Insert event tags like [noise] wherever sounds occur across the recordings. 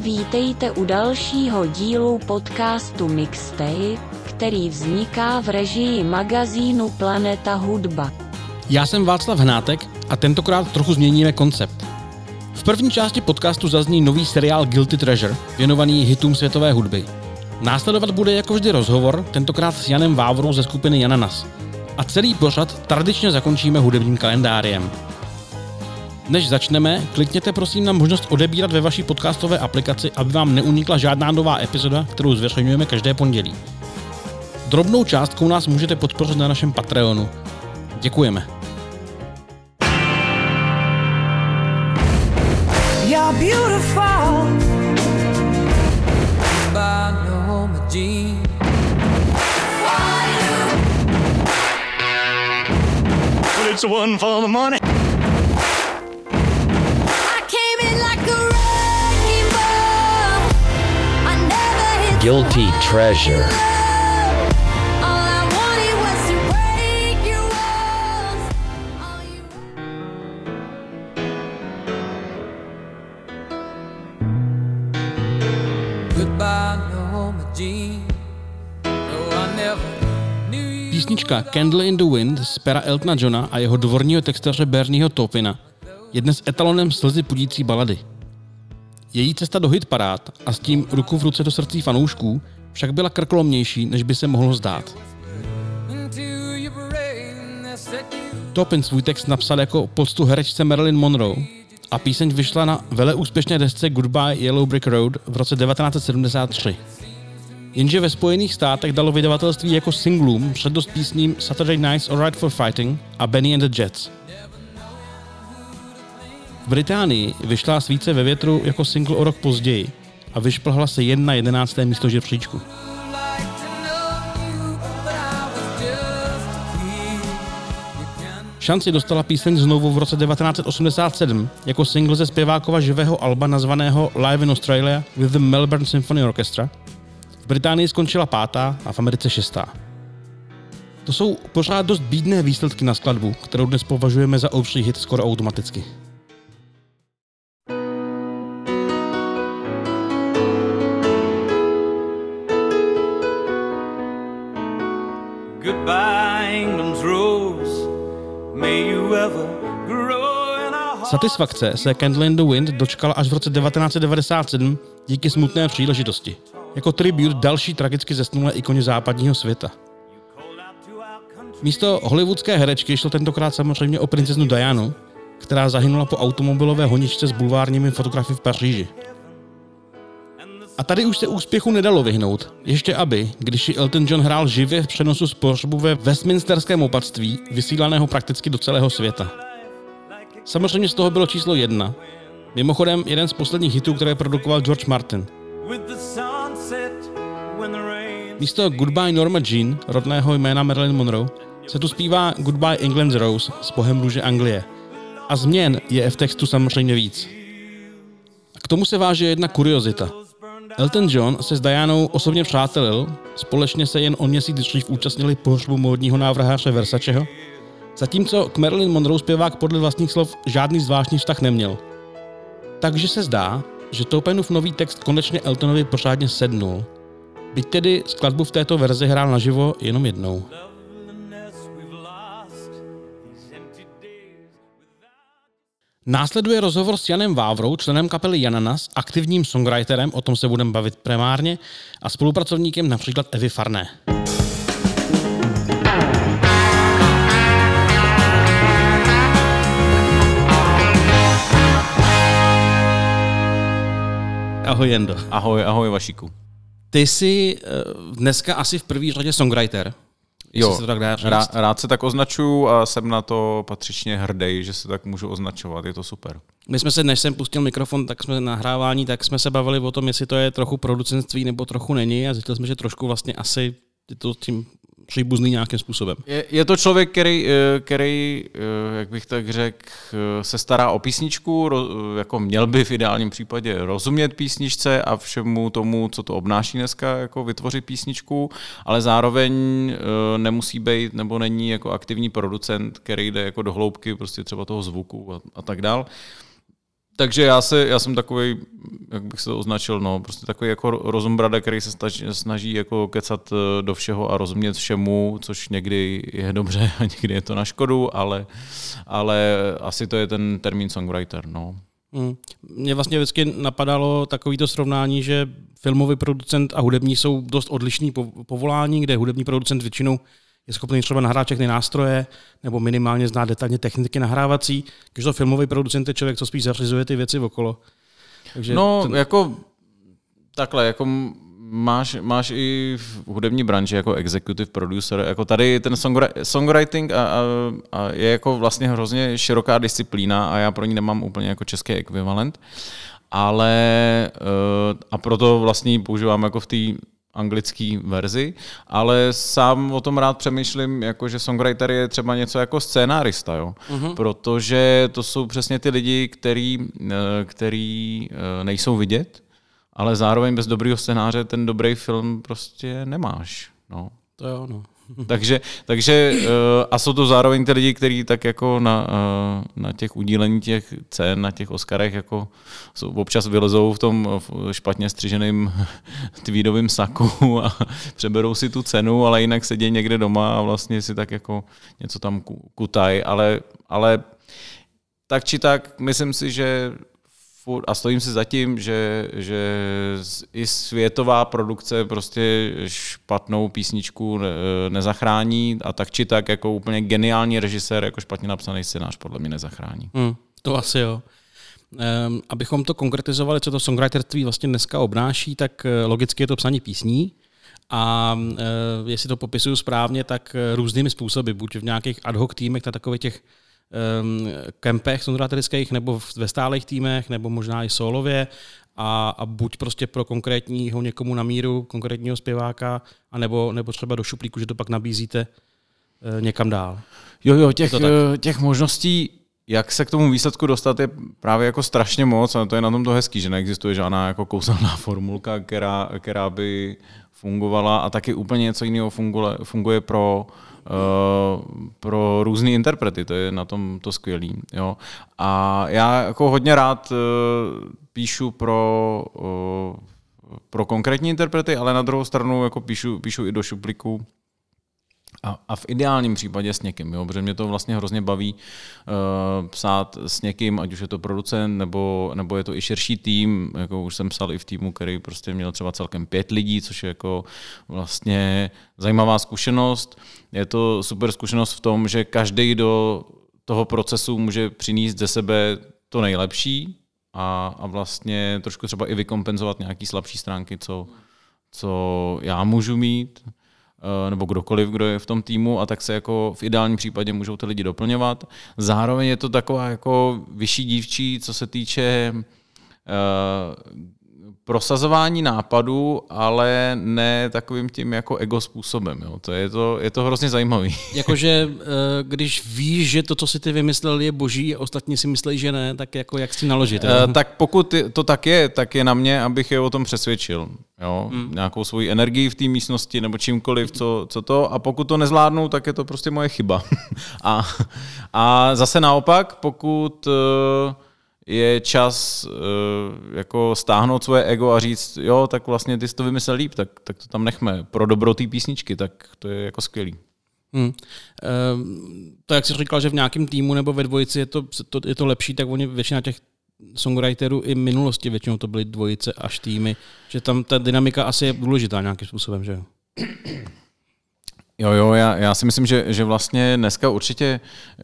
Vítejte u dalšího dílu podcastu Mixtape, který vzniká v režii magazínu Planeta Hudba. Já jsem Václav Hnátek a tentokrát trochu změníme koncept. V první části podcastu zazní nový seriál Guilty Treasure, věnovaný hitům světové hudby. Následovat bude jako vždy rozhovor, tentokrát s Janem Vávorou ze skupiny Jananas. A celý pořad tradičně zakončíme hudebním kalendáriem. Než začneme, klikněte prosím na možnost odebírat ve vaší podcastové aplikaci, aby vám neunikla žádná nová epizoda, kterou zveřejňujeme každé pondělí. Drobnou částkou nás můžete podpořit na našem Patreonu. Děkujeme. You're beautiful by Norma Jean. But it's one for the money. Knew you. Písnička Candle in the Wind z pera Eltona Johna a jeho dvorního textaře Bernieho Topina je dnes etalonem slzy pudící balady. Její cesta do hitparád a s tím ruku v ruce do srdcí fanoušků však byla krkolomnější, než by se mohlo zdát. Topin svůj text napsal jako poctu herečce Marilyn Monroe a píseň vyšla na veleúspěšné desce Goodbye Yellow Brick Road v roce 1973. Jenže ve Spojených státech dalo vydavatelství jako singlům přednost písním Saturday Night's Alright for Fighting a Benny and the Jets. V Británii vyšla svíce ve větru jako single o rok později a vyšplhla se jen na 11. místo žebříčku. Šanci dostala píseň znovu v roce 1987 jako single ze zpěvákova živého alba nazvaného Live in Australia with the Melbourne Symphony Orchestra. V Británii skončila pátá a v Americe šestá. To jsou pořád dost bídné výsledky na skladbu, kterou dnes považujeme za obří hit skoro automaticky. Satisfakce se Candle in the Wind dočkala až v roce 1997 díky smutné příležitosti. Jako tribut další tragicky zesnulé ikoně západního světa. Místo hollywoodské herečky šlo tentokrát samozřejmě o princeznu Dianu, která zahynula po automobilové honičce s bulvárními fotografy v Paříži. A tady už se úspěchu nedalo vyhnout. Ještě aby, když ji Elton John hrál živě v přenosu z pohřbu ve Westminsterském opatství, vysílaného prakticky do celého světa. Samozřejmě z toho bylo číslo jedna. Mimochodem, jeden z posledních hitů, které produkoval George Martin. Místo Goodbye Norma Jean, rodného jména Marilyn Monroe, se tu zpívá Goodbye England's Rose z pohem růže Anglie. A změn je v textu samozřejmě víc. A k tomu se váže jedna kuriozita. Elton John se s Dianou osobně přátelil, společně se jen o měsíc dřív účastnili pohřbu módního návrháře Versaceho, zatímco k Marilyn Monroe zpěvák podle vlastních slov žádný zvláštní vztah neměl. Takže se zdá, že Topinův nový text konečně Eltonovi pořádně sednul. Byť tedy skladbu v této verzi hrál naživo jenom jednou. Následuje rozhovor s Janem Vávrou, členem kapely Jananas, aktivním songwriterem, o tom se budeme bavit primárně, a spolupracovníkem například Evy Farné. Ahoj Jendo. Ahoj, ahoj Vašíku. Ty jsi eh, dneska asi v první řadě songwriter. Jo, se to tak dá říct. rád, rád se tak označuju a jsem na to patřičně hrdý, že se tak můžu označovat, je to super. My jsme se, než jsem pustil mikrofon, tak jsme nahrávání, tak jsme se bavili o tom, jestli to je trochu producentství nebo trochu není a zjistili jsme, že trošku vlastně asi je to tím příbuzný nějakým způsobem. Je, je to člověk, který, eh, který, eh, jak bych tak řekl, eh, se stará o písničku, jako měl by v ideálním případě rozumět písničce a všemu tomu, co to obnáší dneska, jako vytvořit písničku, ale zároveň nemusí být nebo není jako aktivní producent, který jde jako do hloubky prostě třeba toho zvuku a, a tak dál. Takže já, se, já jsem takový, jak bych se to označil, no, prostě takový jako rozumbrada, který se snaží, snaží jako kecat eh, do všeho a rozumět všemu, což někdy je dobře a někdy je to na škodu, ale, ale asi to je ten termín songwriter, no. Hmm. Mě vlastně vždycky napadalo takovýto srovnání, že filmový producent a hudební jsou dost odlišný po- povolání, kde hudební producent většinou je schopný třeba nahrát všechny nástroje, nebo minimálně zná detailně techniky nahrávací, když to filmový producent je člověk, co spíš zařizuje ty věci okolo. Takže No, ten, jako takhle, jako máš, máš i v hudební branži jako executive producer, jako tady ten songwri- songwriting a, a, a je jako vlastně hrozně široká disciplína a já pro ní nemám úplně jako český ekvivalent, ale eh, a proto vlastně používám jako v té anglické verzi, ale sám o tom rád přemýšlím, jako že songwriter je třeba něco jako scénárista, jo? Uh-huh. protože to jsou přesně ty lidi, který, eh, který eh, nejsou vidět, ale zároveň bez dobrého scénáře ten dobrý film prostě nemáš. No. to jo, no. [laughs] Takže, takže eh, a jsou to zároveň ty lidi, kteří tak jako na, eh, na těch udílení těch cen, na těch Oscarech jako jsou, občas vylezou v tom v špatně střiženém [laughs] tweedovém saku a [laughs] přeberou si tu cenu, ale jinak sedí někde doma a vlastně si tak jako něco tam ku- kutaj, ale, ale tak či tak, myslím si, že furt, a stojím si za tím, že, že i světová produkce prostě špatnou písničku ne, nezachrání a tak či tak jako úplně geniální režisér jako špatně napsaný scénář podle mě nezachrání. Hmm, to asi jo. Um, abychom to konkretizovali, co to songwriterství vlastně dneska obnáší, tak eh, logicky je to psaní písní a uh, jestli to popisuju správně, tak eh, různými způsoby, buď v nějakých ad hoc týmech takových těch um, kempech songwriterských, nebo ve stálých týmech, nebo možná i solově. A, a buď prostě pro konkrétního někomu na míru, konkrétního zpěváka, a nebo, nebo třeba do šuplíku, že to pak nabízíte uh, někam dál. Jo, jo, těch, eh, těch možností, jak se k tomu výsledku dostat, je právě jako strašně moc a to je na tom to hezký, že neexistuje žádná jako kouzelná [laughs] formulka, která, která by fungovala. A taky úplně něco jiného funguje, funguje pro, uh, pro různé interprety, to je na tom to skvělý. Jo. A já jako hodně rád uh, píšu pro, uh, pro konkrétní interprety, ale na druhou stranu jako píšu, píšu i do šuplíku a, a v ideálním případě s někým, jo, protože mě to vlastně hrozně baví uh, psát s někým, ať už je to producent, nebo, nebo je to i širší tým, jako už jsem psal i v týmu, který prostě měl třeba celkem pět lidí, což je jako vlastně zajímavá zkušenost. Je to super zkušenost v tom, že každý do toho procesu může přinést ze sebe to nejlepší a, a vlastně trošku třeba i vykompenzovat nějaký slabší stránky, co, co já můžu mít, nebo kdokoliv, kdo je v tom týmu a tak se jako v ideálním případě můžou ty lidi doplňovat. Zároveň je to taková jako vyšší dívčí, co se týče uh, prosazování nápadů, ale ne takovým tím jako ego způsobem. Jo. To je, to, je to hrozně zajímavý. [laughs] Jakože eh, když víš, že to, co si ty vymyslel, je boží a ostatní si myslí, že ne, tak jako jak s tím naložit. jo? Eh, tak pokud to tak je, tak je na mě, abych je o tom přesvědčil. Jo? Hmm. Nějakou svoji energii v té místnosti nebo čímkoliv, co, co to. A pokud to nezvládnu, tak je to prostě moje chyba. [laughs] a, a zase naopak, pokud eh, je čas eh, jako stáhnout svoje ego a říct, jo, tak vlastně ty jsi to vymyslel líp, tak, tak to tam nechme. Pro dobro té písničky, tak to je jako skvělý. Hmm. Ehm, to, jak jsi říkal, že v nějakém týmu nebo ve dvojici je to, to, je to lepší, tak oni většina těch songwriterů i v minulosti většinou to byly dvojice až týmy, že tam ta dynamika asi je důležitá nějakým způsobem, že jo? Jo, jo, já, já si myslím, že, že vlastně dneska určitě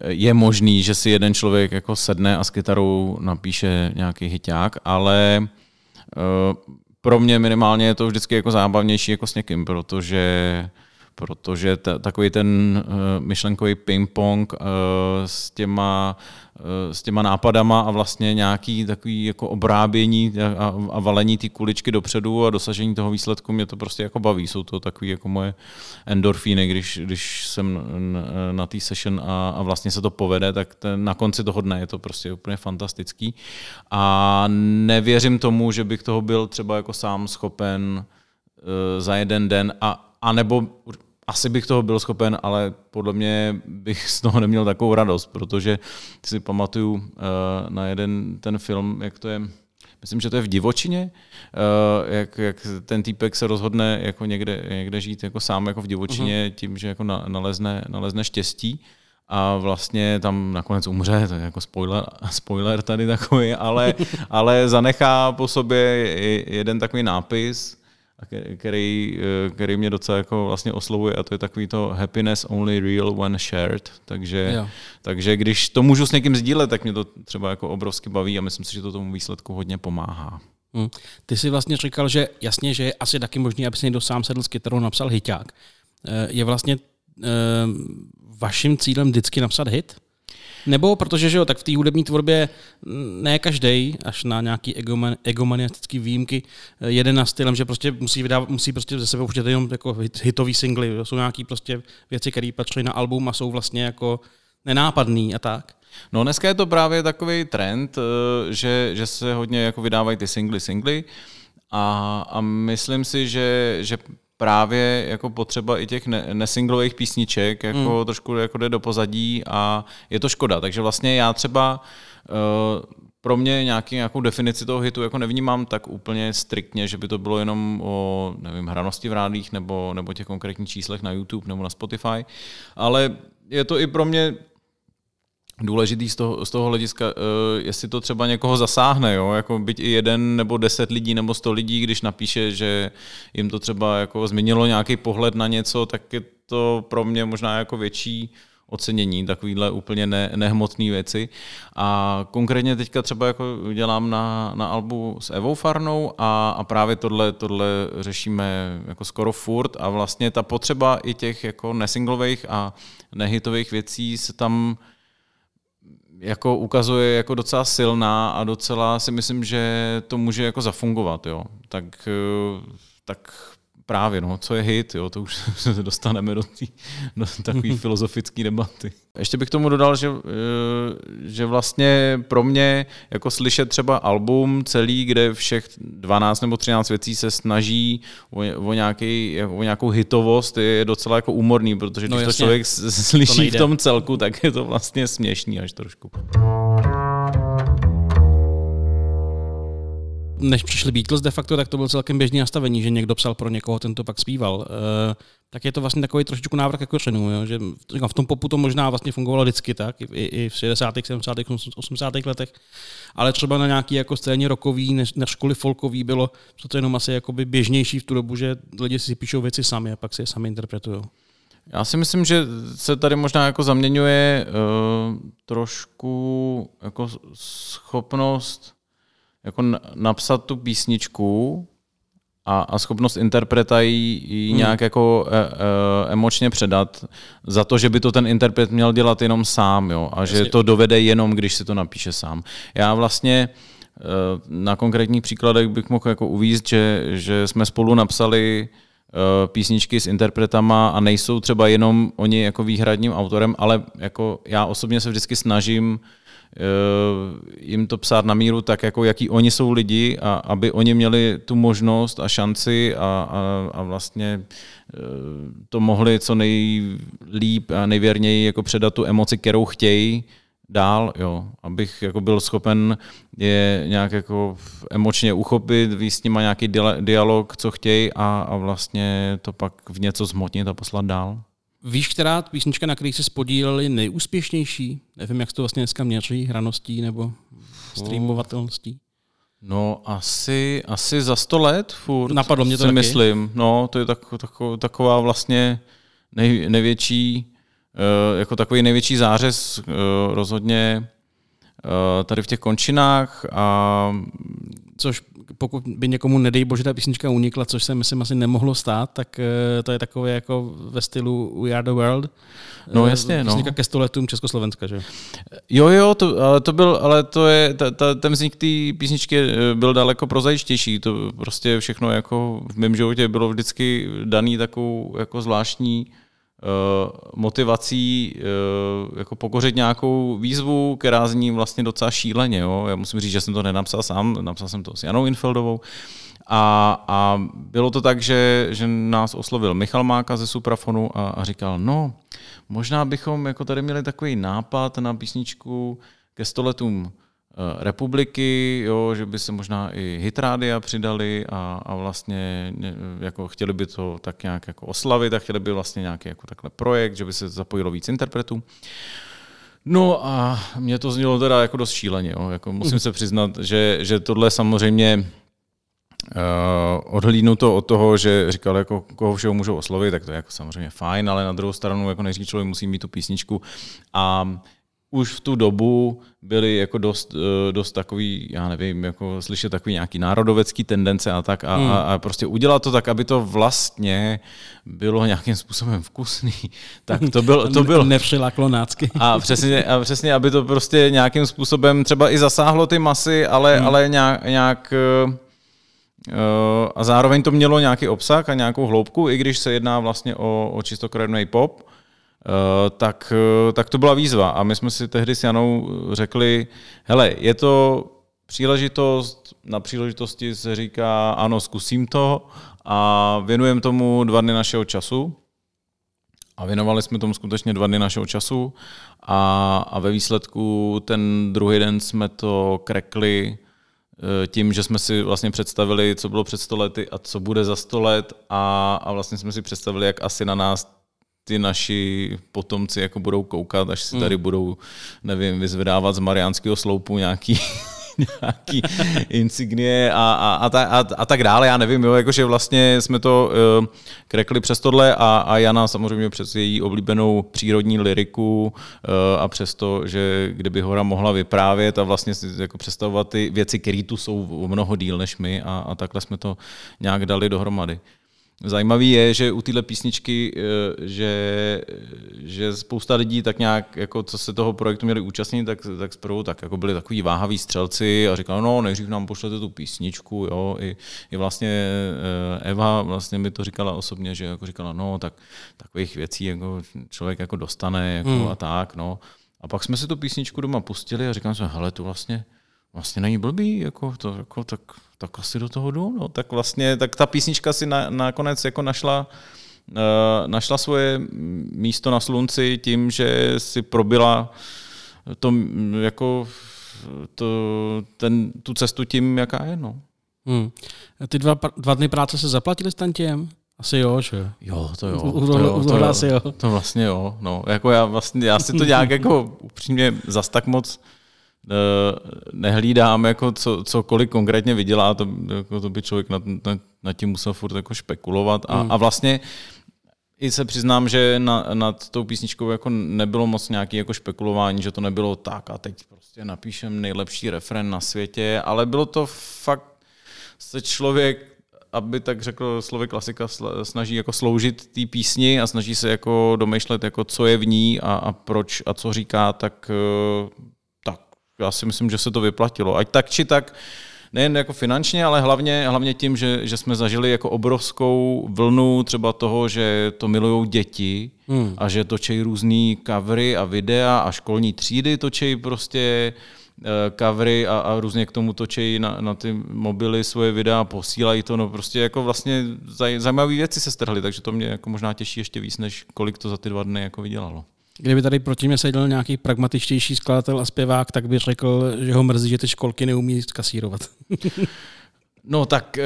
je možný, že si jeden člověk jako sedne a s kytarou napíše nějaký hiták, ale uh, pro mě minimálně je to vždycky jako zábavnější jako s někým, protože protože ta, takový ten uh, myšlenkový ping-pong uh, s, těma, uh, s těma nápadama a vlastně nějaký takový jako obrábění a, a valení té kuličky dopředu a dosažení toho výsledku mě to prostě jako baví. Jsou to takový jako moje endorfíny, když, když jsem na té session a, a vlastně se to povede, tak ten, na konci toho dne je to prostě úplně fantastický. A nevěřím tomu, že bych toho byl třeba jako sám schopen za jeden den a, a nebo asi bych toho byl schopen, ale podle mě bych z toho neměl takovou radost, protože si pamatuju uh, na jeden ten film, jak to je, myslím, že to je v divočině, uh, jak, jak ten týpek se rozhodne jako někde, někde žít jako sám jako v divočině uh-huh. tím, že jako na, nalezne, nalezne štěstí a vlastně tam nakonec umře, to je jako spoiler, spoiler tady takový, ale, [laughs] ale zanechá po sobě jeden takový nápis, a který, eh, který mě docela jako vlastně oslovuje a to je takový to happiness only real when shared, takže, Jo. takže když to můžu s někým sdílet, tak mě to třeba jako obrovsky baví a myslím si, že to tomu výsledku hodně pomáhá. Hm. Ty jsi vlastně říkal, že jasně, že je asi taky možný, aby si někdo sám sedl s kytarou napsal hiták. Eh, Je vlastně eh, vaším cílem vždycky napsat hit? Nebo protože, že jo, tak v té hudební tvorbě ne každý, až na nějaký egoman, egomaniastický výjimky, eh, jede na stylem, že prostě musí, vydávat, musí prostě ze sebe určitě jenom jako hit, hitový singly. Jsou nějaký prostě věci, které patří na album a jsou vlastně jako nenápadný a tak. No dneska je to právě takový trend, eh, že, že se hodně jako vydávají ty singly, singly a, a myslím si, že, že právě jako potřeba i těch ne, nesinglových písniček jako mm. trošku jako jde do pozadí a je to škoda. Takže vlastně já třeba uh, pro mě nějaký, nějakou definici toho hitu jako nevnímám tak úplně striktně, že by to bylo jenom o nevím, hranosti v rádích nebo, nebo těch konkrétních číslech na YouTube nebo na Spotify, ale je to i pro mě důležitý z toho, z toho hlediska, uh, jestli to třeba někoho zasáhne, jo? Jako byť i jeden nebo deset lidí nebo sto lidí, když napíše, že jim to třeba jako změnilo nějaký pohled na něco, tak je to pro mě možná jako větší ocenění, takovýhle úplně ne, nehmotné věci. A konkrétně teďka třeba jako dělám na, na albu s Evou Farnou a, a právě tohle, tohle řešíme jako skoro furt a vlastně ta potřeba i těch jako nesinglových a nehitových věcí se tam jako ukazuje jako docela silná a docela si myslím, že to může jako zafungovat, jo. Tak, eh, tak právě, no, co je hit, jo, to už [laughs] se dostaneme do, tý, do takové filozofické debaty. Ještě bych tomu dodal, že, eh, že vlastně pro mě jako slyšet třeba album celý, kde všech 12 nebo 13 věcí se snaží o, o, nějaký, o nějakou hitovost, je docela jako úmorný, protože No když to jasně. člověk s- slyší v nejde. tom celku, tak je to vlastně směšný až trošku. Než přišli Beatles de facto, tak to byl celkem běžný nastavení, že někdo psal pro někoho, ten to pak zpíval. Uh, tak je to vlastně takový trošičku návrh ke kořenů, jo? že v tom popu to možná vlastně fungovalo vždycky tak, i, i v 60., 70., 80. letech, ale třeba na nějaký jako scéně rokový, na školy folkový bylo to jenom asi jakoby běžnější v tu dobu, že lidi si píšou věci sami a pak si je sami interpretují. Já si myslím, že se tady možná jako zaměňuje uh, trošku jako schopnost jako na- napsat tu písničku a, a schopnost interpreta ji, ji hmm. nějak jako e, e, emočně předat za to, že by to ten interpret měl dělat jenom sám, jo, a že Jasně. to dovede jenom, když si to napíše sám. Já vlastně eh, na konkrétních příkladech bych mohl jako uvízt, že, že jsme spolu napsali eh, písničky s interpretama a nejsou třeba jenom oni jako výhradním autorem, ale jako já osobně se vždycky snažím eh, jim to psát na míru tak, jako jaký oni jsou lidi a aby oni měli tu možnost a šanci a, a, a vlastně eh, to mohli co nejlíp a nejvěrněji jako předat tu emoci, kterou chtějí dál, jo, abych jako byl schopen je nějak jako emočně uchopit, víc s nima nějaký dia- dialog, co chtějí a, a vlastně to pak v něco zmotnit a poslat dál. Víš, která písnička, na kterých se spodíleli nejúspěšnější? Nevím, jak se to vlastně dneska měří, hraností nebo streamovatelností. No asi, asi za sto let furt. Napadlo mě to si taky. myslím. No, to je tak, tako, taková vlastně nej, největší, eh, jako takový největší zářez eh, rozhodně eh, tady v těch končinách a Což pokud by někomu, nedej bože, ta písnička unikla, což se myslím asi nemohlo stát, tak eh, to je takové jako ve stylu We Are The World. No Eh, jasně, no. Písnička ke stoletům Československa, že? jo? Jo, to, ale to byl, ale to je, ta, ta, ten vznik té písničky eh, byl daleko prozaičtější, to prostě všechno jako v mém životě bylo vždycky daný takovou jako zvláštní motivací uh, jako pokořit nějakou výzvu, která zní vlastně docela šíleně, jo. Já musím říct, že jsem to nenapsal sám, napsal jsem to s Janou Infeldovou, A, a bylo to tak, že, že nás oslovil Michal Máka ze Suprafonu a, a říkal, no, možná bychom jako tady měli takový nápad na písničku ke stoletům eh, republiky, jo, že by se možná i hitrádia přidali a, a vlastně ně- jako chtěli by to tak nějak jako oslavit a chtěli by vlastně nějaký jako takhle projekt, že by se zapojilo víc interpretů. No a mě to znělo teda jako dost šíleně. Jo. Jako musím se přiznat, že, že tohle samozřejmě Uh, odhlídnu to od toho, že říkal, jako koho všeho můžou oslovit, tak to je jako samozřejmě fajn, ale na druhou stranu jako nejdřív člověk musí mít tu písničku a už v tu dobu byly jako dost, eh, dost takový, já nevím, jako slyšet takový nějaký národovecký tendence a tak a, a, a prostě udělat to tak, aby to vlastně bylo nějakým způsobem vkusný. [laughs] Tak to byl, to byl, Nevřiláklo nácky. a přesně, a přesně, aby to prostě nějakým způsobem třeba i zasáhlo ty masy, ale, hmm. ale nějak, nějak eh, eh, a zároveň to mělo nějaký obsah a nějakou hloubku, i když se jedná vlastně o, o čistokrevný pop, tak, eh, tak to byla výzva. A my jsme si tehdy s Janou řekli, hele, je to příležitost, na příležitosti se říká, ano, zkusím to a věnujeme tomu dva dny našeho času. A věnovali jsme tomu skutečně dva dny našeho času a, a ve výsledku ten druhý den jsme to krekli eh, tím, že jsme si vlastně představili, co bylo před sto lety a co bude za sto let a, a vlastně jsme si představili, jak asi na nás ty naši potomci jako budou koukat, až si tady budou, nevím, vyzvedávat z Mariánského sloupu nějaký [laughs] nějaký insignie a, a, a, ta, a, a tak dále, já nevím, jo, jakože vlastně jsme to uh, krekli přes tohle a, a Jana samozřejmě přes její oblíbenou přírodní liriku uh, a přes to, že kdyby Hora mohla vyprávět a vlastně si jako představovat ty věci, které tu jsou o mnoho díl než my a, a takhle jsme to nějak dali dohromady. Zajímavý je, že u téhle písničky, eh, že, že spousta lidí tak nějak, jako co se toho projektu měli účastnit, tak, tak zprvu tak jako byli takový váhaví střelci a říkali, no nejdřív nám pošlete tu písničku, jo, i, i vlastně eh, Eva vlastně mi to říkala osobně, že jako říkala, no tak takových věcí jako člověk jako dostane jako hmm. a tak, no. A pak jsme si tu písničku doma pustili a říkám si, hele, to vlastně, vlastně není blbý, jako, to, jako, tak, tak asi do toho jdu. No. Tak vlastně tak ta písnička si na, nakonec jako našla, uh, našla svoje místo na slunci tím, že si probila to, mm, jako, to, ten, tu cestu tím, jaká je. No. Hmm. Ty dva, dva dny práce se zaplatili s Tantěm? Asi jo, že jo. Jo, to jo. U- u to, jo, to, jo, asi jo. to vlastně jo. No, jako já, vlastně, já si to nějak jako upřímně zas tak moc eh, nehlídám, jako co, co kolik konkrétně vydělá, to, jako to by člověk nad, nad, nad tím musel furt jako špekulovat. A, a vlastně i se přiznám, že na, nad tou písničkou jako nebylo moc nějaký jako špekulování, že to nebylo tak a teď prostě napíšem nejlepší refren na světě, ale bylo to fakt, se člověk aby tak řekl slovy klasika, snaží jako sloužit té písni a snaží se jako domýšlet, jako co je v ní a, a proč a co říká, tak, eh, tak já si myslím, že se to vyplatilo. Ať tak či tak, nejen jako finančně, ale hlavně, hlavně tím, že, že jsme zažili jako obrovskou vlnu třeba toho, že to milují děti hmm. a že točí různý covery a videa a školní třídy točí prostě eh, covery a, a různě k tomu točí na, na ty mobily svoje videa a posílají to, no prostě jako vlastně zaj, zajímavé věci se strhly, takže to mě jako možná těší ještě víc, než kolik to za ty dva dny jako vydělalo. Kdyby tady proti mě seděl nějaký pragmatičtější skladatel a zpěvák, tak by řekl, že ho mrzí, že ty školky neumí kasírovat. [laughs] No tak, eh,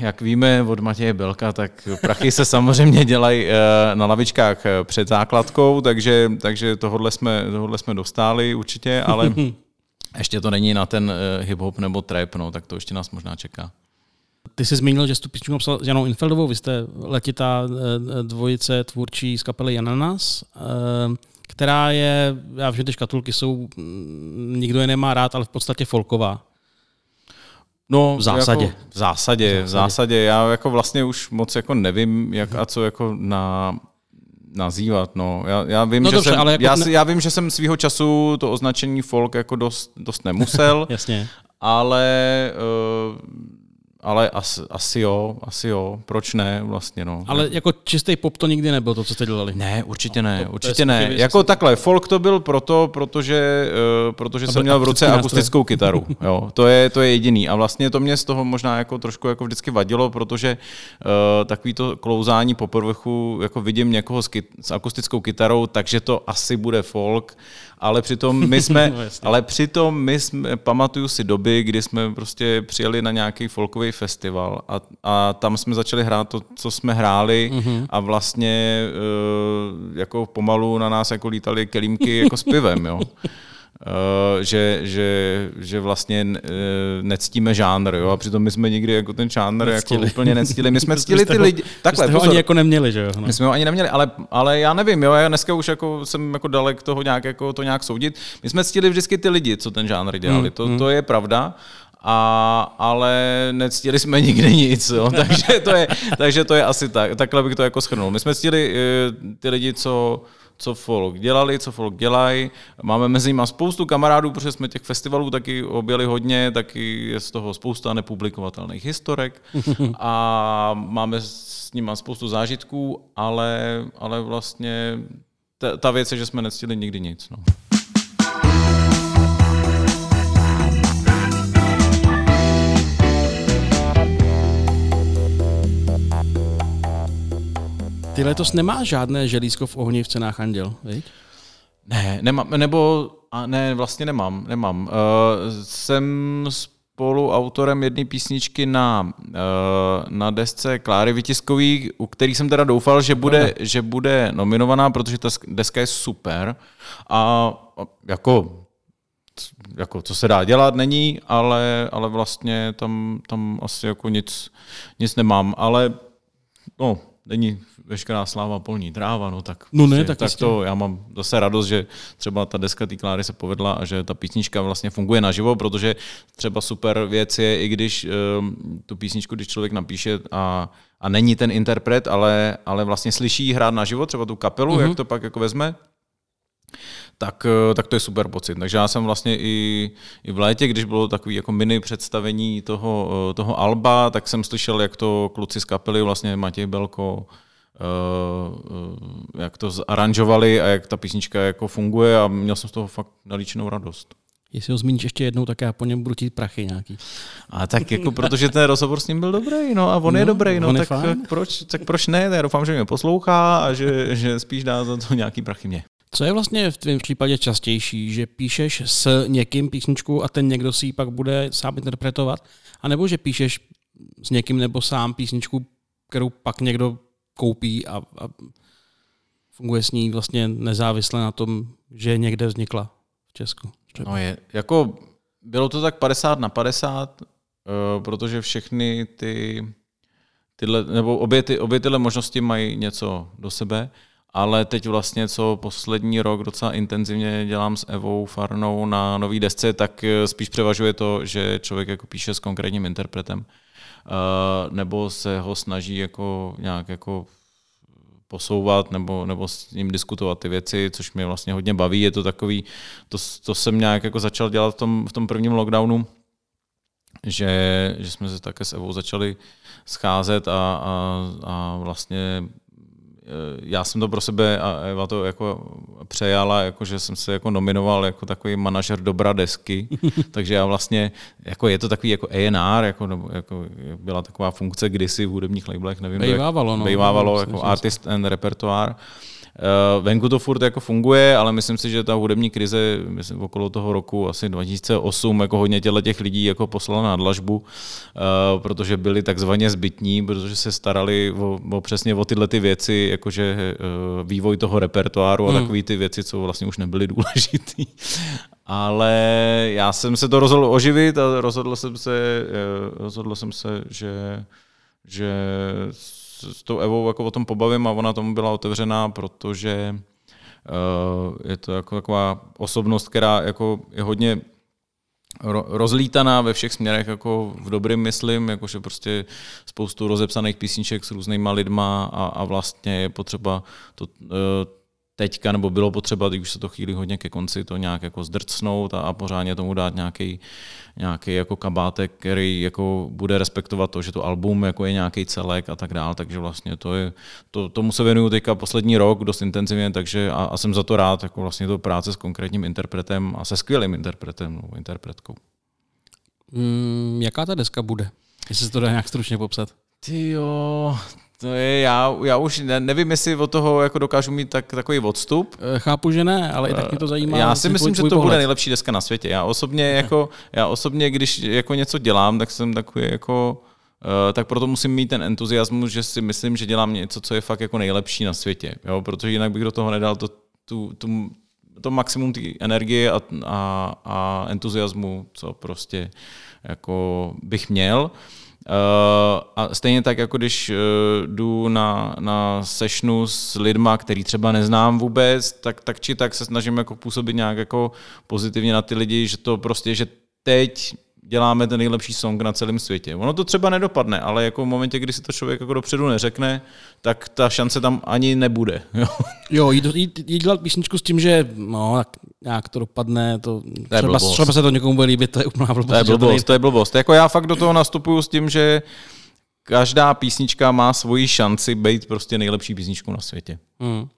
jak víme od Matěje Belka, tak prachy se samozřejmě dělají eh, na lavičkách eh, před základkou, takže, takže tohle, jsme, tohle jsme dostali určitě, ale [laughs] ještě to není na ten hip-hop nebo trap, no, tak to ještě nás možná čeká. Ty jsi zmínil, že jsi tu písničku napsal s Janou Infeldovou, vy jste letitá eh, dvojice tvůrčí z kapely Jananas, eh, která je, já vím, že ty škatulky jsou, mm, nikdo je nemá rád, ale v podstatě folková. No, V zásadě. Jako, v zásadě, v zásadě. Já jako vlastně už moc jako nevím, jak a co jako na, nazývat. No. Já, já, vím, No že dobře, jsem, ale jako já, ne- já vím, že jsem svýho času to označení folk jako dost, dost nemusel, [laughs] Jasně. ale uh, ale asi, asi jo, asi jo, proč ne vlastně, no. Ale jako čistý pop to nikdy nebyl, to, co jste dělali. Ne, určitě ne, to určitě je ne. spíš Jako takhle, folk to byl proto, protože, uh, protože To jsem měl v ruce akustickou [laughs] kytaru. Jo, to je, to je jediný. A vlastně to mě z toho možná jako trošku jako vždycky vadilo, protože uh, takový to klouzání po povrchu, jako vidím někoho s, kyt, s akustickou kytarou, takže to asi bude folk, ale přitom my jsme, [laughs] No, jasně. ale přitom my jsme, pamatuju si doby, kdy jsme prostě přijeli na nějaký folkový festival a, a tam jsme začali hrát to, co jsme hráli Mhm. a vlastně uh, jako pomalu na nás jako lítali kelímky jako s pivem, jo. [laughs] Uh, že, že, že vlastně uh, nectíme žánr, jo, a přitom my jsme nikdy jako ten žánr jako úplně nectili. My jsme [laughs] ctili ty lidi. Takhle, ho ani jako neměli, že jo? No. My jsme ho ani neměli, ale, ale já nevím, jo, já dneska už jako jsem jako dalek toho nějak, jako to nějak soudit. My jsme ctili vždycky ty lidi, co ten žánr dělali, to, to je pravda. A, ale nectili jsme [laughs] nikdy nic, jo. [laughs] takže, to je, takže to je asi tak, takhle bych to jako schrnul. My jsme ctili eh, ty lidi, co, co folk dělali, co folk dělají. Máme mezi nimi spoustu kamarádů, protože jsme těch festivalů taky objeli hodně, taky je z toho spousta nepublikovatelných historek [laughs] a máme s nimi spoustu zážitků, ale, ale vlastně ta, ta věc je, že jsme nectili nikdy nic. No. Ty letos nemá žádné želízko v ohni v cenách Anděl, viď? Ne, nemám, nebo a ne, vlastně nemám, nemám. Uh, jsem spoluautorem jedné písničky na, uh, na desce Kláry Vytiskový, u který jsem teda doufal, že bude, že bude nominovaná, protože ta deska je super a a jako jako co se dá dělat, není, ale, ale vlastně tam, tam asi jako nic, nic nemám, ale no, není veškerá sláva polní tráva, no tak, No ne, prostě, tak tak jistě. to já mám zase radost, že třeba ta deska té Kláry se povedla a že ta písnička vlastně funguje naživo, protože třeba super věc je, i když um, tu písničku, když člověk napíše a, a není ten interpret, ale, ale vlastně slyší hrát naživo, třeba tu kapelu, Mhm. mm-hmm. jak to pak jako vezme, tak, eh, tak to je super pocit. Takže já jsem vlastně i, i v létě, když bylo takový jako mini představení toho, eh, toho Alba, tak jsem slyšel, jak to kluci z kapely, vlastně Matěj Belko, eh, jak to zaranžovali a jak ta písnička jako funguje a měl jsem z toho fakt nalíčenou radost. Jestli ho zmíníš ještě jednou, tak já po něm budu tít prachy nějaký. A tak jako, protože ten rozhovor s ním byl dobrý, no a on No, je dobrý, no tak, fajn. proč, tak proč ne? Já doufám, že mě poslouchá a že, že spíš dá za to nějaký prachy mě. Co je vlastně v tvém případě častější, že píšeš s někým písničku a ten někdo si ji pak bude sám interpretovat? A nebo že píšeš s někým nebo sám písničku, kterou pak někdo koupí a, a funguje s ní vlastně nezávisle na tom, že někde vznikla v Česku? No je, jako bylo to tak 50 na 50, uh, protože všechny ty, tyhle, nebo obě, ty, obě tyhle možnosti mají něco do sebe, ale teď vlastně, co poslední rok docela intenzivně dělám s Evou Farnou na nový desce, tak eh, spíš převažuje to, že člověk jako píše s konkrétním interpretem, nebo se ho snaží jako nějak jako posouvat nebo, nebo s ním diskutovat ty věci, což mě vlastně hodně baví. Je to takový, to, to jsem nějak jako začal dělat v tom, v tom prvním lockdownu, že, že jsme se také s Evou začali scházet a, a, a vlastně eh, já jsem to pro sebe a Eva to jako přejala, jako že jsem se jako nominoval jako takový manažer dobra desky, [laughs] takže já vlastně, jako je to takový jako A&R, jako, jako byla taková funkce kdysi v hudebních labelech, nevím. jak- Bejvávalo, no. Bejvávalo No, jako artist and repertoire. Uh, venku to furt jako funguje, ale myslím si, že ta hudební krize myslím, okolo toho roku asi 2008 jako hodně těchto těch lidí jako poslala na dlažbu, uh, protože byli takzvaně zbytní, protože se starali o, o přesně o tyhle ty věci, jakože uh, vývoj toho repertoáru a Hmm. takové ty věci, co vlastně už nebyly [laughs] důležitý. Ale já jsem se to rozhodl oživit a rozhodl jsem se, eh, rozhodl jsem se že, že s tou Evou jako o tom pobavím a ona tomu byla otevřená, protože uh, je to jako taková osobnost, která jako je hodně ro- rozlítaná ve všech směrech, jako v dobrým myslím, jakože prostě spoustu rozepsaných písniček s různýma lidma a, a vlastně je potřeba to, uh, teďka, nebo bylo potřeba, když už se to chýlí hodně ke konci, to nějak jako zdrcnout a, a pořádně tomu dát nějaký, nějaký jako kabátek, který jako bude respektovat to, že to album jako je nějaký celek a tak dál, takže vlastně to je, to, tomu se věnuju teďka poslední rok dost intenzivně, takže a, a jsem za to rád, jako vlastně to práce s konkrétním interpretem a se skvělým interpretem, nebo interpretkou. Mm, jaká ta deska bude? Jestli se to dá nějak stručně popsat. Ty jo, to je, já, já už ne, nevím, jestli od toho jako dokážu mít tak, takový odstup. Eh, Chápu, že ne, ale i tak mě to zajímá. Já si tvůj- myslím, že tvůj to bude pohled. nejlepší deska na světě. Já osobně, jako, já osobně když jako něco dělám, tak jsem takový jako Uh, tak proto musím mít ten entuziasmus, že si myslím, že dělám něco, co je fakt jako nejlepší na světě. Jo? Protože jinak bych do toho nedal to, tu, tu, to maximum té energie a, a, a entuziasmu, co prostě jako bych měl. Uh, a stejně tak, jako když uh, jdu na, na sessionu s lidma, který třeba neznám vůbec, tak, tak či tak se snažím jako působit nějak jako pozitivně na ty lidi, že to prostě, že teď děláme ten nejlepší song na celém světě. Ono to třeba nedopadne, ale jako v momentě, kdy si to člověk jako dopředu neřekne, tak ta šance tam ani nebude. [laughs] Jo? Jo, jít, jít, jít dělat písničku s tím, že no, tak nějak to dopadne, to, třeba, blbost. třeba se to někomu bude líbit, to je úplná blbost. To je to blbost, nejde. to je blbost. Jako já fakt do toho nastupuju s tím, že každá písnička má svoji šanci být prostě nejlepší písničkou na světě. Hmm.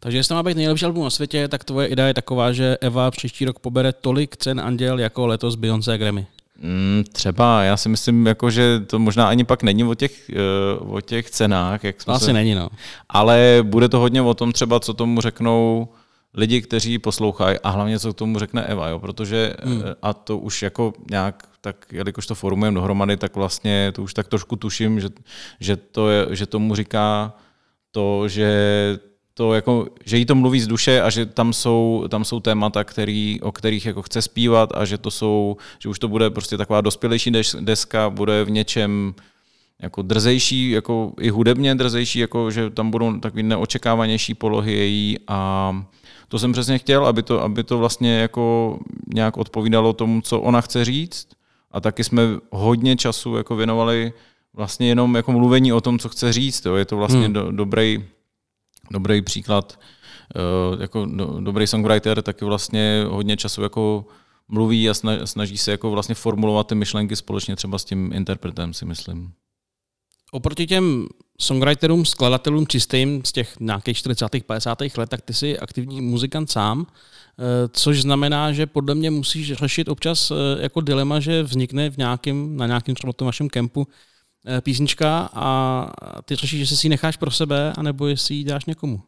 Takže jestli má být nejlepší album na světě, tak tvoje idea je taková, že Eva příští rok pobere tolik cen Anděl jako letos Beyoncé a Grammy. Mm, třeba, já si myslím, jako, že to možná ani pak není o těch, uh, o těch cenách, jak To jsme asi se, není, no. ale bude to hodně o tom třeba, co tomu řeknou lidi, kteří poslouchají a hlavně, co k tomu řekne Eva, jo? protože hmm. a to už jako nějak, tak jelikož to formujeme dohromady, tak vlastně to už tak trošku tuším, že, že, to je, že tomu říká to, že to jako, že jí to mluví z duše a že tam jsou, tam jsou témata, který, o kterých jako chce zpívat a že to jsou, že už to bude prostě taková dospělejší des- deska, bude v něčem jako drzejší, jako i hudebně drzejší, jako že tam budou takové neočekávanější polohy její a to jsem přesně chtěl, aby to, aby to vlastně jako nějak odpovídalo tomu, co ona chce říct a taky jsme hodně času jako věnovali vlastně jenom jako mluvení o tom, co chce říct. Jo. Je to vlastně hmm. do, dobrý, dobrý příklad, uh, jako do, dobrý songwriter taky vlastně hodně času jako mluví a sna- snaží se jako vlastně formulovat ty myšlenky společně třeba s tím interpretem, si myslím. Oproti těm songwriterům, skladatelům čistým z těch nějakých 40. 50. let, tak ty jsi aktivní muzikant sám, eh, což znamená, že podle mě musíš řešit občas eh, jako dilema, že vznikne v nějakým, na nějakém třeba tom vašem kempu eh, písnička a ty řešíš, že si ji necháš pro sebe, anebo jestli ji dáš někomu.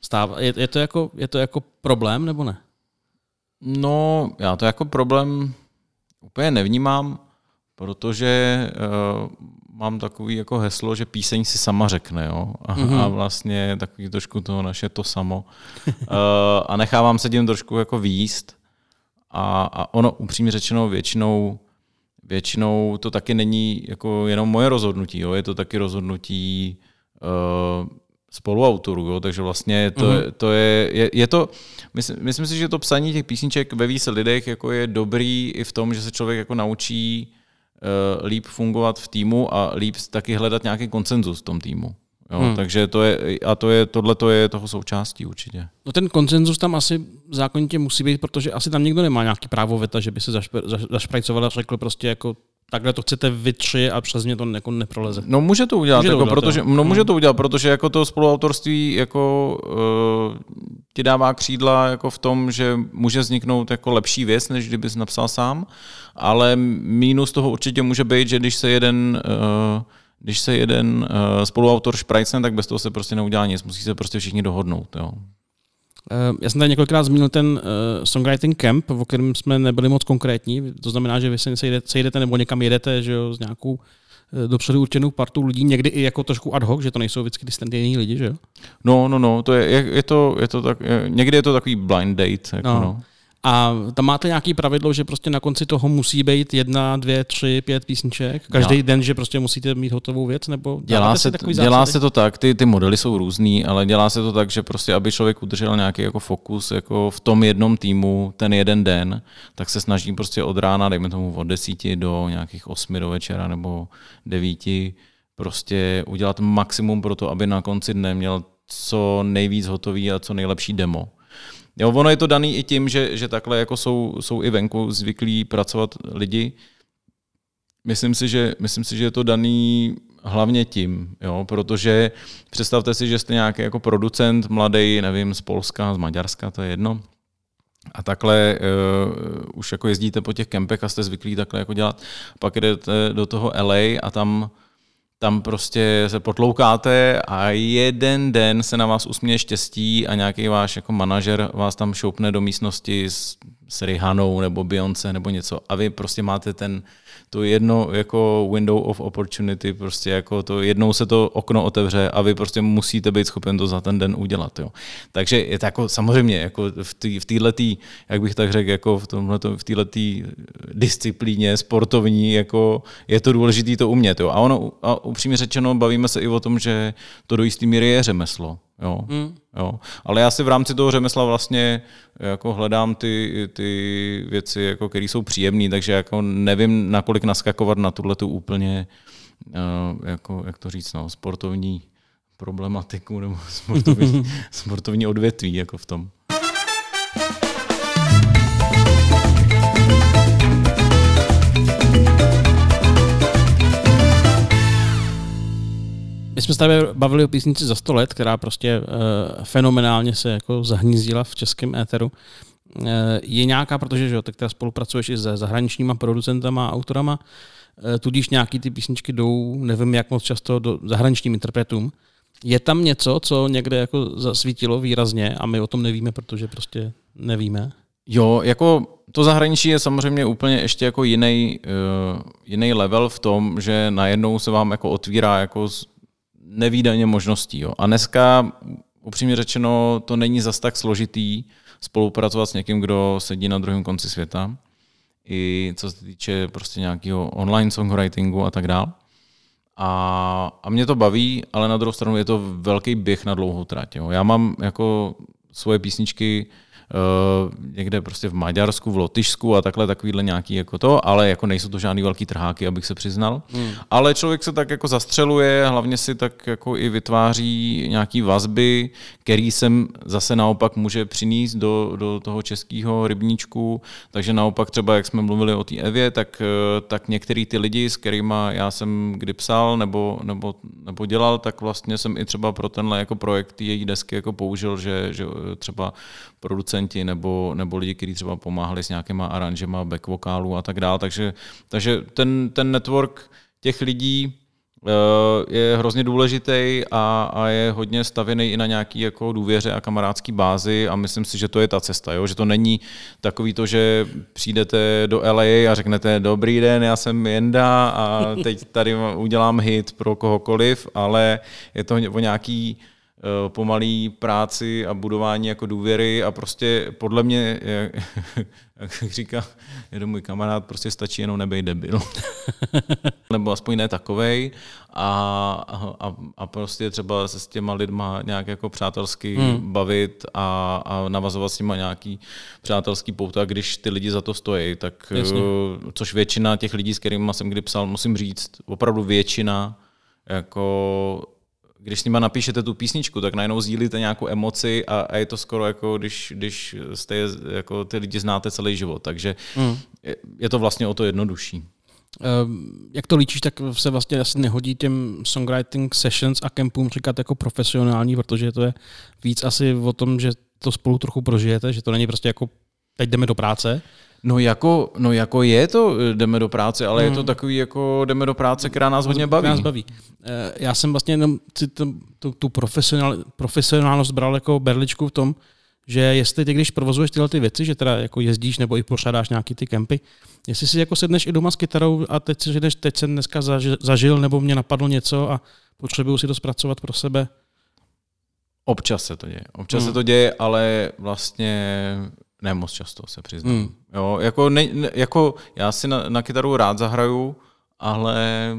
Stává, je, je, to jako, je to jako problém, nebo ne? No, já to jako problém úplně nevnímám, protože uh, mám takový jako heslo, že píseň si sama řekne, jo? A, mm-hmm. a vlastně takový trošku to naše to samo. uh, a nechávám se tím trošku jako výst. A, a ono upřímně řečeno většinou většinou to taky není jako jenom moje rozhodnutí, jo? je to taky rozhodnutí uh, spoluautorů, jo? takže vlastně to, mm-hmm. to je, je, je to, myslím, myslím si, že to psaní těch písniček ve více lidech jako je dobrý i v tom, že se člověk jako naučí uh, líp fungovat v týmu a líp taky hledat nějaký konsenzus v tom týmu. Jo, hmm. Takže to je, a to je, tohle to je toho součástí určitě. No ten koncenzus tam asi zákonitě musí být, protože asi tam nikdo nemá nějaký právo veta, že by se zaš- zašprajcoval a řekl prostě jako takhle to chcete vy tři a přes mě to jako neproleze. No může to udělat, Může to jako, udělat, protože, jo. no, může Hmm. to udělat, protože jako to spoluautorství jako uh, ti dává křídla jako v tom, že může vzniknout jako lepší věc, než kdybys napsal sám, ale mínus toho určitě může být, že když se jeden uh, když se jeden uh, spoluautor šprajcne, tak bez toho se prostě neudělá nic, musí se prostě všichni dohodnout. Jo. Eh, Já jsem tady několikrát zmínil ten uh, songwriting camp, o kterém jsme nebyli moc konkrétní. To znamená, že vy se sejdete, sejdete nebo někam jedete že jo, s nějakou eh, dopředu určenou partou lidí, někdy i jako trošku ad hoc, že to nejsou vždycky ty stejní lidi, že jo? No, no, no, to je, je, je to, je to tak, je, někdy je to takový blind date. Jako No. no. A tam máte nějaký pravidlo, že prostě na konci toho musí být jedna, dvě, tři, pět písniček? Každý den, že prostě musíte mít hotovou věc? Nebo Dělá se, takový dělá zásady? se to tak, ty, ty modely jsou různý, ale dělá se to tak, že prostě, aby člověk udržel nějaký jako fokus jako v tom jednom týmu ten jeden den, tak se snaží prostě od rána, dejme tomu od desíti do nějakých osmi do večera nebo devíti, prostě udělat maximum pro to, aby na konci dne měl co nejvíc hotový a co nejlepší demo. Jo, ono je to daný i tím, že, že takhle jako jsou, jsou i venku zvyklí pracovat lidi. Myslím si, že, myslím si, že je to daný hlavně tím, jo, protože představte si, že jste nějaký jako producent mladý, nevím, z Polska, z Maďarska, to je jedno, a takhle uh, už jako jezdíte po těch kempech a jste zvyklí takhle jako dělat. Pak jdete do toho LA a tam tam prostě se potloukáte a jeden den se na vás usměje štěstí a nějaký váš jako manažer vás tam šoupne do místnosti s, s Rihanou nebo Beyoncé nebo něco a vy prostě máte ten, to jedno jako window of opportunity, prostě jako to jednou se to okno otevře a vy prostě musíte být schopen to za ten den udělat. Jo. Takže je to jako samozřejmě jako v té v týhletý, jak bych tak řekl, jako v, tomhleto, v této disciplíně sportovní, jako je to důležité to umět. Jo. A ono, a upřímně řečeno, bavíme se i o tom, že to do jisté míry je řemeslo. Jo, mm. jo. Ale já si v rámci toho řemesla vlastně jako hledám ty, ty věci, jako, které jsou příjemné, takže jako nevím, nakolik naskakovat na tuhle tu úplně, uh, jako, jak to říct, no, sportovní problematiku nebo [laughs] sportovní, sportovní odvětví jako v tom. Jsme se tady bavili o písnici za 100 let, která prostě uh, fenomenálně se jako zahnízdila v českém éteru. Uh, je nějaká, protože že, tak teda spolupracuješ i se zahraničníma producentama a autorama, uh, tudíž nějaký ty písničky jdou, nevím jak moc často, do zahraničním interpretům. Je tam něco, co někde jako zasvítilo výrazně a my o tom nevíme, protože prostě nevíme? Jo, jako to zahraničí je samozřejmě úplně ještě jako jiný, uh, jiný level v tom, že najednou se vám jako otvírá jako nevýdaně možností. Jo. A dneska, upřímně řečeno, to není zas tak složitý spolupracovat s někým, kdo sedí na druhém konci světa, i co se týče prostě nějakého online songwritingu a tak dále. A, a mě to baví, ale na druhou stranu je to velký běh na dlouhou trať. Jo. Já mám jako svoje písničky někde prostě v Maďarsku, v Lotyšsku a takhle takovýhle nějaký jako to, ale jako nejsou to žádný velký trháky, abych se přiznal. Hmm. Ale člověk se tak jako zastřeluje, hlavně si tak jako i vytváří nějaký vazby, který sem zase naopak může přinést do, do toho českého rybníčku, takže naopak třeba, jak jsme mluvili o té Evě, tak, eh, tak některý ty lidi, s kterými já jsem kdy psal nebo, nebo, nebo dělal, tak vlastně jsem i třeba pro tenhle jako projekt její desky jako použil, že, že třeba producenti nebo, nebo lidi, kteří třeba pomáhali s nějakýma aranžema, back vokálů a tak dále. Takže, takže ten, ten network těch lidí eh, je hrozně důležitý a, a je hodně stavěný i na nějaký jako důvěře a kamarádský bázi a myslím si, že to je ta cesta, jo? že to není takový to, že přijdete do LA a řeknete dobrý den, já jsem Jenda a teď tady udělám hit pro kohokoliv, ale je to o nějaký pomalý práci a budování jako důvěry a prostě podle mě, jak, [laughs] jak říká jeden můj kamarád, prostě stačí jenom nebej debil. [laughs] Nebo aspoň ne takovej a, a, a prostě třeba se s těma lidma nějak jako přátelsky hmm. bavit a, a navazovat s nima nějaký přátelský pouta, když ty lidi za to stojí, tak Jasně. eh, což většina těch lidí, s kterými jsem kdy psal, musím říct, opravdu většina jako když s nima napíšete tu písničku, tak najednou sdílíte nějakou emoci a, a je to skoro jako když, když jste jako ty lidi znáte celý život. Takže Hmm. je, je to vlastně o to jednodušší. Ehm, jak to líčíš, tak se vlastně asi nehodí těm songwriting sessions a kempům říkat jako profesionální, protože to je víc asi o tom, že to spolu trochu prožijete, že to není prostě jako teď jdeme do práce. No jako, no jako je to, eh, jdeme do práce, ale hmm. je to takový jako jdeme do práce, která nás hodně baví. Nás baví. Eh, Já jsem vlastně jenom si tu, tu, tu profesionál, profesionálnost bral jako berličku v tom, že jestli ty, když provozuješ tyhle ty věci, že teda jako jezdíš nebo i pořádáš nějaký ty kempy, jestli si jako sedneš i doma s kytarou a teď si řekneš, teď jsem dneska zaži- zažil nebo mě napadlo něco a potřebuju si to zpracovat pro sebe. Občas se to děje. Občas Hmm. se to děje, ale vlastně ne moc často se přiznám. Hmm. Jo, jako, ne, ne, jako já si na, na kytaru rád zahraju, ale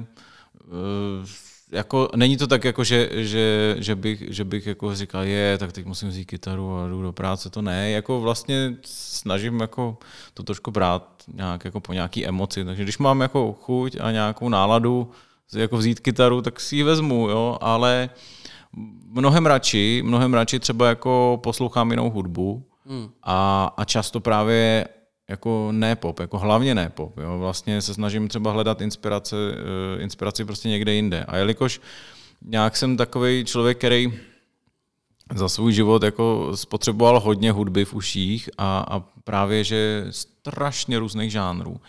uh, jako není to tak, jako že, že, že, bych, že bych jako říkal, je, tak teď musím vzít kytaru a jdu do práce, to ne. Jako vlastně snažím jako to trošku brát nějak jako po nějaký emoci. Takže když mám jako chuť a nějakou náladu jako vzít kytaru, tak si ji vezmu, jo, ale mnohem radši, mnohem radši třeba jako poslouchám jinou hudbu Hmm. a, a často právě jako ne pop, jako hlavně ne pop. Jo. Vlastně se snažím třeba hledat inspirace, eh, inspiraci prostě někde jinde. A jelikož nějak jsem takový člověk, který za svůj život jako spotřeboval hodně hudby v uších a, a právě, že strašně různých žánrů,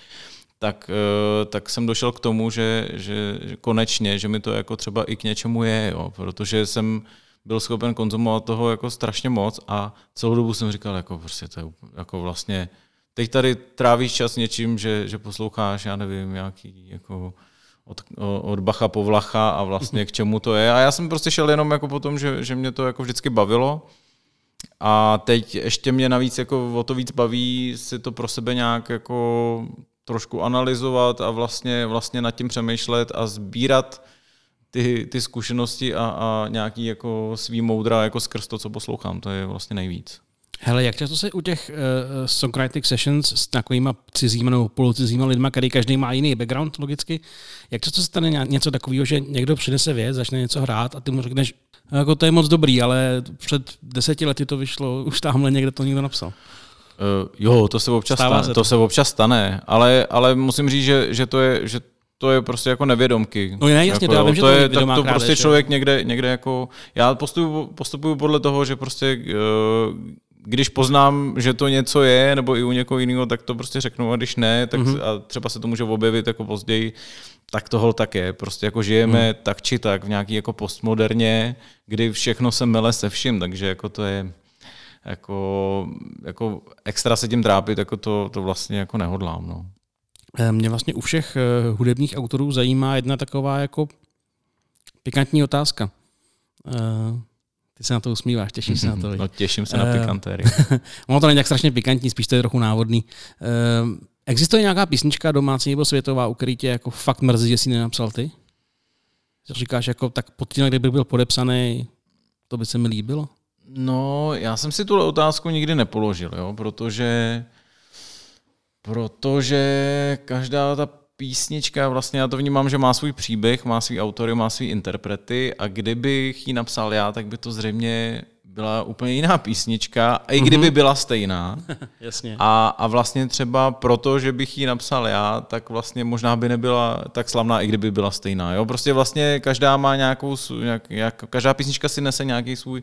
tak, eh, tak jsem došel k tomu, že, že, že konečně, že mi to jako třeba i k něčemu je, jo, protože jsem byl schopen konzumovat toho jako strašně moc a celou dobu jsem říkal, jako prostě to je jako vlastně, teď tady trávíš čas něčím, že, že posloucháš, já nevím, nějaký jako od, od Bacha po Vlacha a vlastně k čemu to je. A já jsem prostě šel jenom jako po tom, že, že mě to jako vždycky bavilo. A teď ještě mě navíc jako o to víc baví si to pro sebe nějak jako trošku analyzovat a vlastně, vlastně nad tím přemýšlet a sbírat ty, ty zkušenosti a, a nějaký jako svý moudra jako skrz to, co poslouchám. To je vlastně nejvíc. Hele, jak často se u těch uh, songwriting sessions s takovýma cizíma nebo polucizíma lidma, který každý má jiný background logicky, jak často se stane ně- něco takového, že někdo přinese věc, začne něco hrát a ty mu řekneš, jako to je moc dobrý, ale před deseti lety to vyšlo, [laughs] už tamhle někde to někdo napsal. Uh, jo, to se občas stane, se to. to. se občas stane, ale, ale musím říct, že, že, to je, že to je prostě jako nevědomky. No ne, jasně, jako, to já vím, že to to je, někdo tak to krádež, prostě jo. člověk někde, někde jako, já postupuju, postupuju podle toho, že prostě uh, když poznám, že to něco je, nebo i u někoho jiného, tak to prostě řeknu, a když ne, tak Mhm. mm-hmm. a třeba se to může objevit jako později, tak toho tak je. Prostě jako žijeme mm. tak či tak v nějaký jako postmoderně, kdy všechno se mele se vším, takže jako to je jako, jako extra se tím trápit, jako to, to vlastně jako nehodlám. No. Eh, Mě vlastně u všech eh, hudebních autorů zajímá jedna taková jako pikantní otázka. Eh, Ty se na to usmíváš, těšíš se na to. [laughs] No, těším se na pikantéry. [laughs] ono to není tak strašně pikantní, spíš to je trochu návodný. Eh, Existuje nějaká písnička domácí nebo světová, u který tě jako fakt mrzí, že jsi ji nenapsal ty? Že Říkáš, jako tak pod tím, kdyby byl podepsaný, to by se mi líbilo. No, já jsem si tu otázku nikdy nepoložil, jo, protože, protože každá ta písnička, vlastně já to vnímám, že má svůj příběh, má svý autory, má svý interprety a kdybych ji napsal já, tak by to zřejmě byla úplně jiná písnička, i kdyby byla stejná. [laughs] Jasně. A, a vlastně třeba proto, že bych ji napsal já, tak vlastně možná by nebyla tak slavná, i kdyby byla stejná. Jo? Prostě vlastně každá má nějakou, nějak, jak, každá písnička si nese nějaký svůj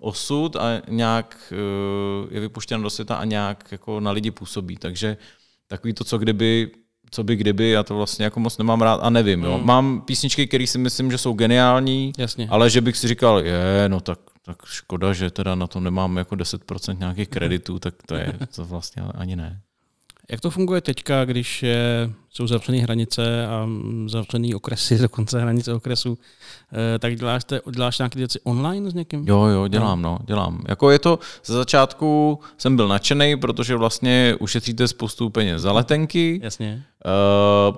osud a nějak uh, je vypuštěna do světa a nějak jako na lidi působí. Takže takový to, co kdyby, co by kdyby, já to vlastně jako moc nemám rád a nevím. Jo? Mám písničky, které si myslím, že jsou geniální, Jasně. ale že bych si říkal, je, no tak, tak škoda, že teda na to nemám jako 10% nějakých kreditů, tak to je to vlastně ani ne. Jak to funguje teďka, když je, jsou zavřené hranice a mm, zavřený okresy, [laughs] dokonce hranice okresů, eh, tak děláš, te, děláš nějaké věci online s někým? Jo, jo, dělám, no, dělám. Jako je to, ze začátku jsem byl nadšený, protože vlastně ušetříte spoustu peněz za letenky, Jasně. Uh,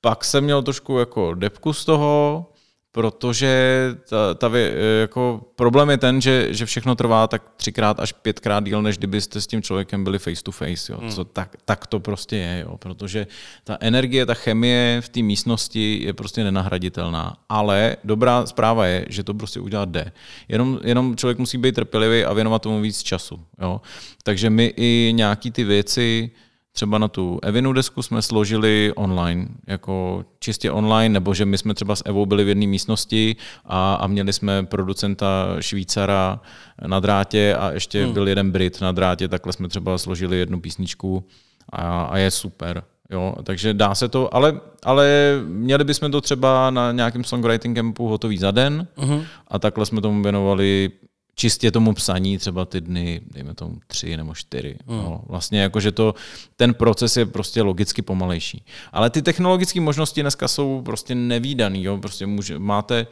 pak jsem měl trošku jako depku z toho, protože ta, ta vě, jako problém je ten, že, že všechno trvá tak třikrát až pětkrát díl, než kdybyste s tím člověkem byli face to face. Jo. Co, tak, tak to prostě je, jo. protože ta energie, ta chemie v té místnosti je prostě nenahraditelná. Ale dobrá zpráva je, že to prostě udělat jde. Jenom, jenom člověk musí být trpělivý a věnovat tomu víc času. Jo. Takže my i nějaký ty věci, třeba na tu Evinu desku jsme složili online, jako čistě online, nebo že my jsme třeba s Evou byli v jedné místnosti a, a měli jsme producenta Švýcara na drátě a ještě hmm. byl jeden Brit na drátě, takhle jsme třeba složili jednu písničku a, a je super. Jo, takže dá se to, ale, ale měli bychom to třeba na nějakém songwriting campu hotový za den uh-huh. a takhle jsme tomu věnovali čistě tomu psaní třeba ty dny, dejme tomu tři nebo čtyři. Hmm. No, vlastně jako, že to, ten proces je prostě logicky pomalejší. Ale ty technologické možnosti dneska jsou prostě nevýdaný. Jo? Prostě může, máte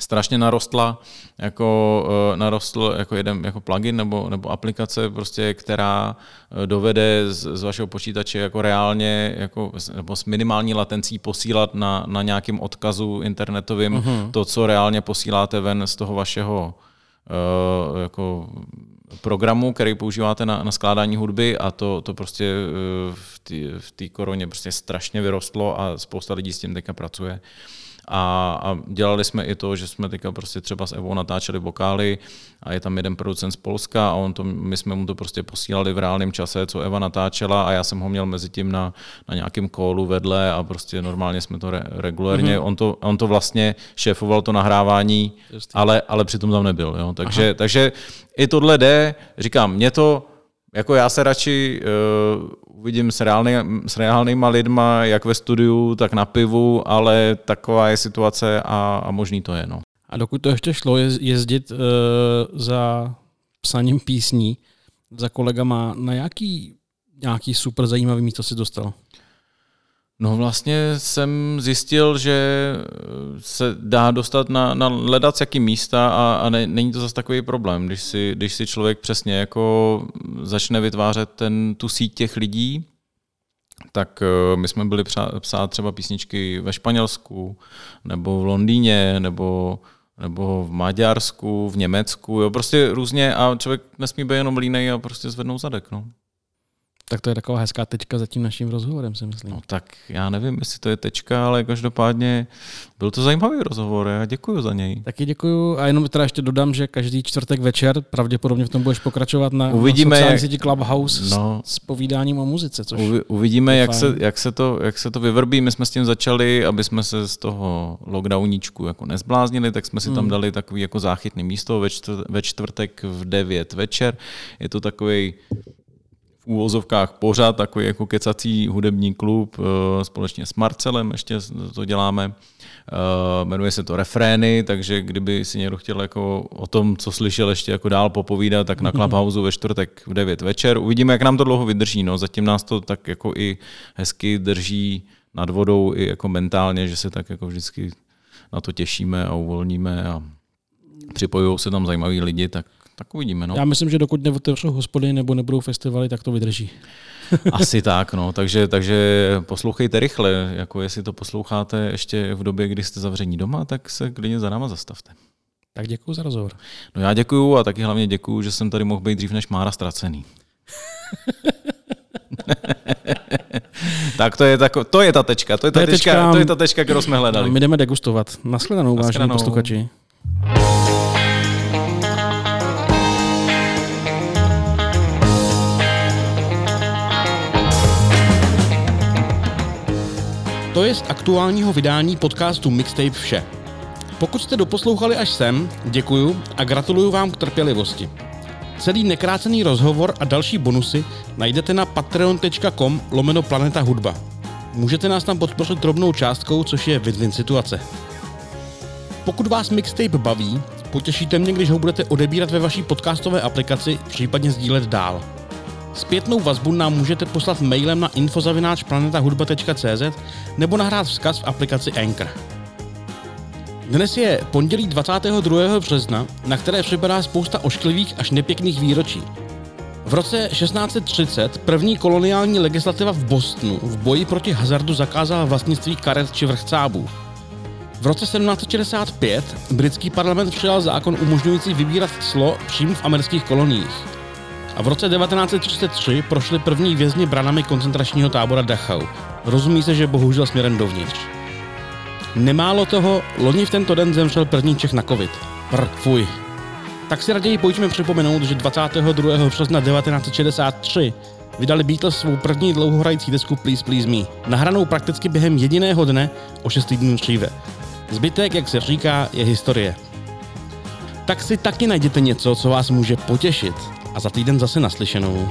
strašně narostla jako, eh, narostl jako jeden jako plugin nebo, nebo aplikace, prostě, která eh, dovede z, z vašeho počítače jako reálně jako, s- nebo s minimální latencí posílat na, na nějakým odkazu internetovým uh-huh. to, co reálně posíláte ven z toho vašeho jako programu, který používáte na, na skládání hudby a to, to prostě eh, v té koroně prostě strašně vyrostlo a spousta lidí s tím teďka pracuje. A, a dělali jsme i to, že jsme teďka prostě třeba s Evou natáčeli vokály a je tam jeden producent z Polska a on to, my jsme mu to prostě posílali v reálném čase, co Eva natáčela a já jsem ho měl mezi tím na, na nějakém kólu vedle a prostě normálně jsme to re, regulérně, mm-hmm. on, to, on to vlastně šéfoval to nahrávání, ale, ale přitom tam nebyl. Jo? Takže, takže i tohle jde, říkám, mě to, jako já se radši uh, uvidím s, reálný, s reálnýma lidma, jak ve studiu, tak na pivu, ale taková je situace a, a možný to je. No. A dokud to ještě šlo jez- jezdit uh, za psaním písní za kolegama, na jaký nějaký super zajímavý místo si dostal? No vlastně jsem zjistil, že se dá dostat na, na ledac jaký místa a, a ne, není to zase takový problém, když si, když si člověk přesně jako začne vytvářet ten, tu síť těch lidí, tak eh, my jsme byli psát třeba písničky ve Španělsku, nebo v Londýně, nebo, nebo v Maďarsku, v Německu, jo, prostě různě a člověk nesmí být jenom línej a prostě zvednout zadek, no. Tak to je taková hezká tečka za tím naším rozhovorem, si myslím. No tak já nevím, jestli to je tečka, ale každopádně byl to zajímavý rozhovor a děkuji za něj. Taky děkuju a jenom teda ještě dodám, že každý čtvrtek večer pravděpodobně v tom budeš pokračovat na, Uvidíme, na sociální jak- síti Clubhouse no. S, s povídáním o muzice, což Uvi, uvidíme, jak se, jak, se to, jak se to vyvrbí. My jsme s tím začali, aby jsme se z toho lockdowníčku jako nezbláznili, tak jsme si tam dali takový jako záchytný místo ve, čtvrt, ve čtvrtek v 9 večer. Je to takový v úvozovkách pořád, takový jako kecací hudební klub eh, společně s Marcelem, ještě to děláme. Eh, Jmenuje se to Refrény, takže kdyby si někdo chtěl jako o tom, co slyšel ještě jako dál popovídat, tak na Clubhouse ve čtvrtek v 9 večer. Uvidíme, jak nám to dlouho vydrží. No. Zatím nás to tak jako i hezky drží nad vodou i jako mentálně, že se tak jako vždycky na to těšíme a uvolníme a připojují se tam zajímaví lidi, tak, tak uvidíme. No. já myslím, že dokud neotevřou hospody nebo nebudou festivaly, tak to vydrží. [laughs] Asi tak, no. Takže, takže poslouchejte rychle. Jako jestli to posloucháte ještě v době, kdy jste zavření doma, tak se klidně za náma zastavte. Tak děkuji za rozhovor. No já děkuju a taky hlavně děkuju, že jsem tady mohl být dřív než Mára ztracený. [laughs] tak to je, tako, to je ta tečka, to je ta, To je tečka, tečka. to je ta tečka, kterou jsme hledali. My jdeme degustovat. Naschledanou, vážení Naschledanou. posluchači. To je z aktuálního vydání podcastu Mixtape vše. Pokud jste doposlouchali až sem, děkuju a gratuluju vám k trpělivosti. Celý nekrácený rozhovor a další bonusy najdete na patreon.com lomeno Planeta Hudba. Můžete nás tam podpořit drobnou částkou, což je win-win situace. Pokud vás mixtape baví, potěšíte mě, když ho budete odebírat ve vaší podcastové aplikaci, případně sdílet dál. Zpětnou vazbu nám můžete poslat mailem na infozavináčplanetahudba.cz nebo nahrát vzkaz v aplikaci Anchor. Dnes je pondělí 22. března, na které připadá spousta ošklivých až nepěkných výročí. V roce 1630 první koloniální legislativa v Bostonu v boji proti hazardu zakázala vlastnictví karet či vrchcábů. V roce 1765 britský parlament přijal zákon umožňující vybírat clo přímo v amerických koloniích. A v roce 1933 prošli první vězni branami koncentračního tábora Dachau. Rozumí se, že bohužel směrem dovnitř. Nemálo toho, loni v tento den zemřel první Čech na covid. Prr, fuj. Tak si raději pojďme připomenout, že 22. března 1963 vydali Beatles svou první dlouhohrající desku Please Please Me, nahranou prakticky během jediného dne o 6 týdnů dříve. Zbytek, jak se říká, je historie. Tak si taky najděte něco, co vás může potěšit. A za týden zase naslyšenou.